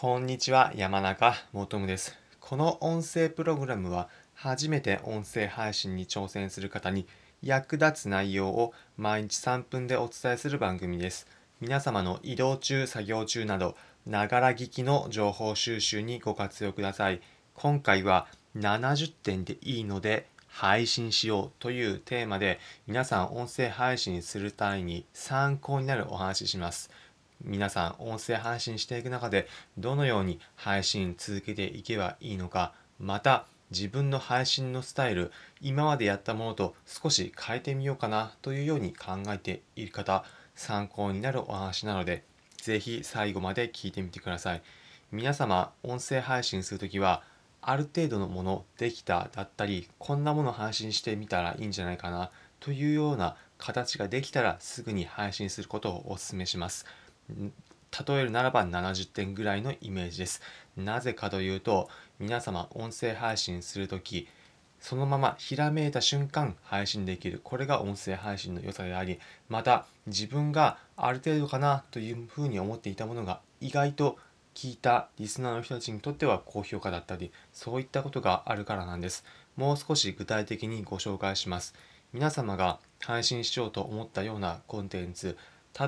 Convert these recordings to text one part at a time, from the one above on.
こんにちは、山中もとむです。この音声プログラムは、初めて音声配信に挑戦する方に役立つ内容を毎日3分でお伝えする番組です。皆様の移動中、作業中など、ながら聞きの情報収集にご活用ください。今回は70点でいいので配信しようというテーマで皆さん音声配信する際に参考になるお話しします。皆さん音声配信していく中でどのように配信続けていけばいいのかまた自分の配信のスタイル今までやったものと少し変えてみようかなというように考えている方参考になるお話なのでぜひ最後まで聞いてみてください。皆様音声配信するときはある程度のものできただったりこんなもの配信してみたらいいんじゃないかなというような形ができたらすぐに配信することをお勧めします。例えるならば70点ぐらいのイメージです。なぜかというと皆様音声配信するときそのままひらめいた瞬間配信できる。これが音声配信の良さでありまた自分がある程度かなというふうに思っていたものが意外と聞いたリスナーの人たちにとっては高評価だったりそういったことがあるからなんです。もう少し具体的にご紹介します。皆様が配信しようと思ったようなコンテンツ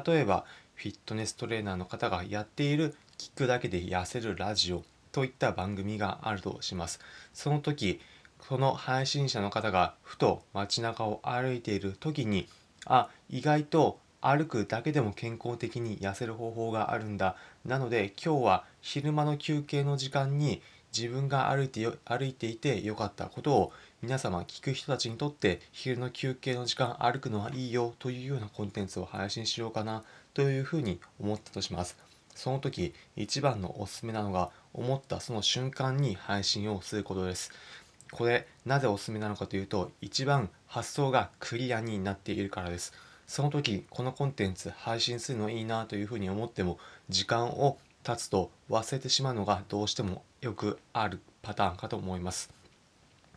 例えばフィットネストレーナーの方がやっている聞くだけで痩せるラジオといった番組があるとします。その時その配信者の方がふと街中を歩いている時にあ意外と歩くだけでも健康的に痩せる方法があるんだ。なので今日は昼間の休憩の時間に自分が歩いて歩いていてよかったことを皆様聞く人たちにとって昼の休憩の時間歩くのはいいよというようなコンテンツを配信しようかな。というふうに思ったとします。その時一番のおすすめなのが思ったその瞬間に配信をすることです。これなぜおすすめなのかというと一番発想がクリアになっているからです。その時このコンテンツ配信するのいいなというふうに思っても時間を経つと忘れてしまうのがどうしてもよくあるパターンかと思います。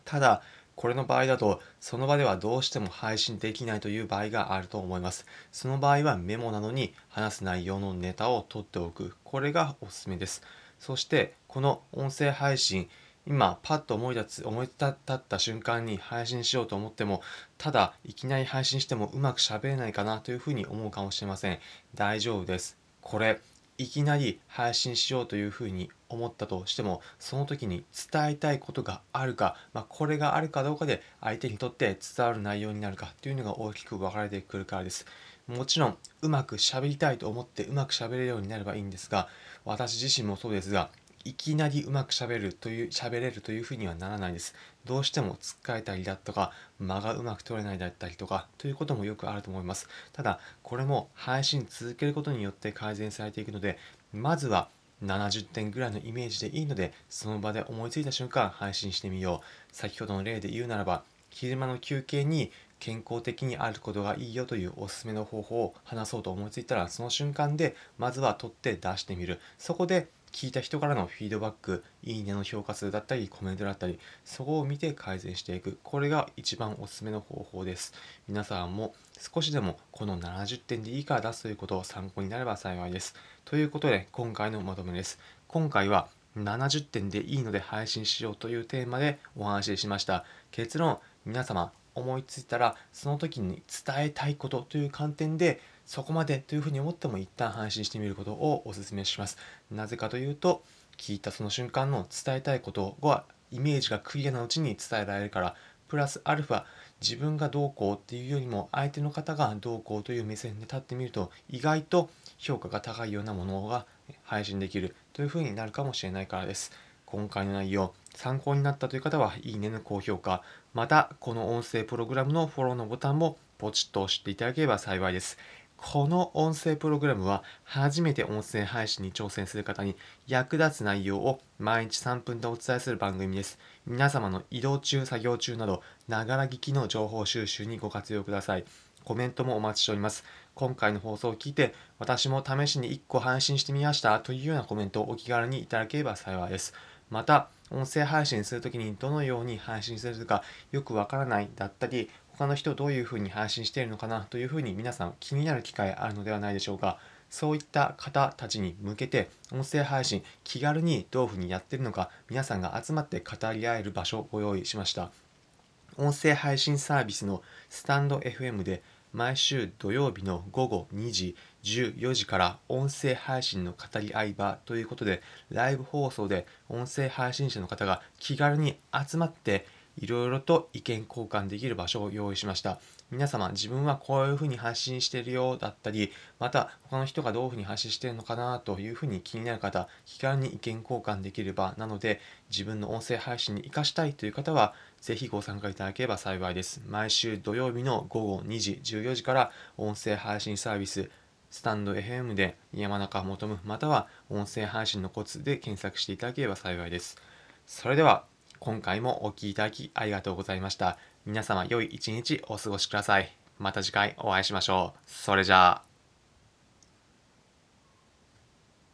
ただこれの場合だとその場ではどうしても配信できないという場合があると思います。その場合はメモなのに話す内容のネタを取っておく。これがおすすめです。そしてこの音声配信今パッと思い立つ思い立った瞬間に配信しようと思ってもただいきなり配信してもうまく喋れないかなというふうに思うかもしれません。大丈夫です。これいきなり配信しようというふうに思ったとしてもその時に伝えたいことがあるか、まあ、これがあるかどうかで相手にとって伝わる内容になるかというのが大きく分かれてくるからです。もちろんうまくしゃべりたいと思ってうまくしゃべれるようになればいいんですが私自身もそうですがいきなりうまくしゃべるという喋れるというふうにはならないです。どうしてもつっかえたりだとか間がうまく取れないだったりとかということもよくあると思います。ただこれも配信続けることによって改善されていくのでまずは70点ぐらいのイメージでいいのでその場で思いついた瞬間配信してみよう。先ほどの例で言うならば昼間の休憩に健康的にあることがいいよというおすすめの方法を話そうと思いついたらその瞬間でまずは取って出してみる。そこで聞いた人からのフィードバック、いいねの評価数だったり、コメントだったり、そこを見て改善していく。これが一番おすすめの方法です。皆さんも少しでもこの70点でいいから出すということを参考になれば幸いです。ということで、今回のまとめです。今回は70点でいいので配信しようというテーマでお話ししました。結論、皆様思いついたらその時に伝えたいことという観点でそこまでというふうに思っても一旦配信してみることをお勧めします。なぜかというと、聞いたその瞬間の伝えたいことはイメージがクリアなうちに伝えられるから、プラスアルファ自分がどうこうっていうよりも相手の方がどうこうという目線で立ってみると意外と評価が高いようなものが配信できるというふうになるかもしれないからです。今回の内容参考になったという方はいいねの高評価またこの音声プログラムのフォローのボタンもポチッと押していただければ幸いですこの音声プログラムは初めて音声配信に挑戦する方に役立つ内容を毎日3分でお伝えする番組です。皆様の移動中、作業中など、ながら聞きの情報収集にご活用ください。コメントもお待ちしております。今回の放送を聞いて、私も試しに1個配信してみましたというようなコメントをお気軽にいただければ幸いです。また、音声配信するときにどのように配信するかよくわからないだったり、他の人どういうふうに配信しているのかなというふうに皆さん気になる機会あるのではないでしょうか。そういった方たちに向けて音声配信気軽にどういうふうにやってるのか皆さんが集まって語り合える場所をご用意しました音声配信サービスのスタンド FM で毎週土曜日の午後2時14時から音声配信の語り合い場ということでライブ放送で音声配信者の方が気軽に集まっていろいろと意見交換できる場所を用意しました。皆様自分はこういうふうに発信してるよだったりまた他の人がどういうふうに発信してるのかなというふうに気になる方気軽に意見交換できる場なので自分の音声配信に活かしたいという方はぜひご参加いただければ幸いです。毎週土曜日の午後2時14時から音声配信サービススタンド FM で山中求むまたは音声配信のコツで検索していただければ幸いです。それでは今回もお聴きいただきありがとうございました皆様良い一日お過ごしください。また次回お会いしましょう。それじゃあ。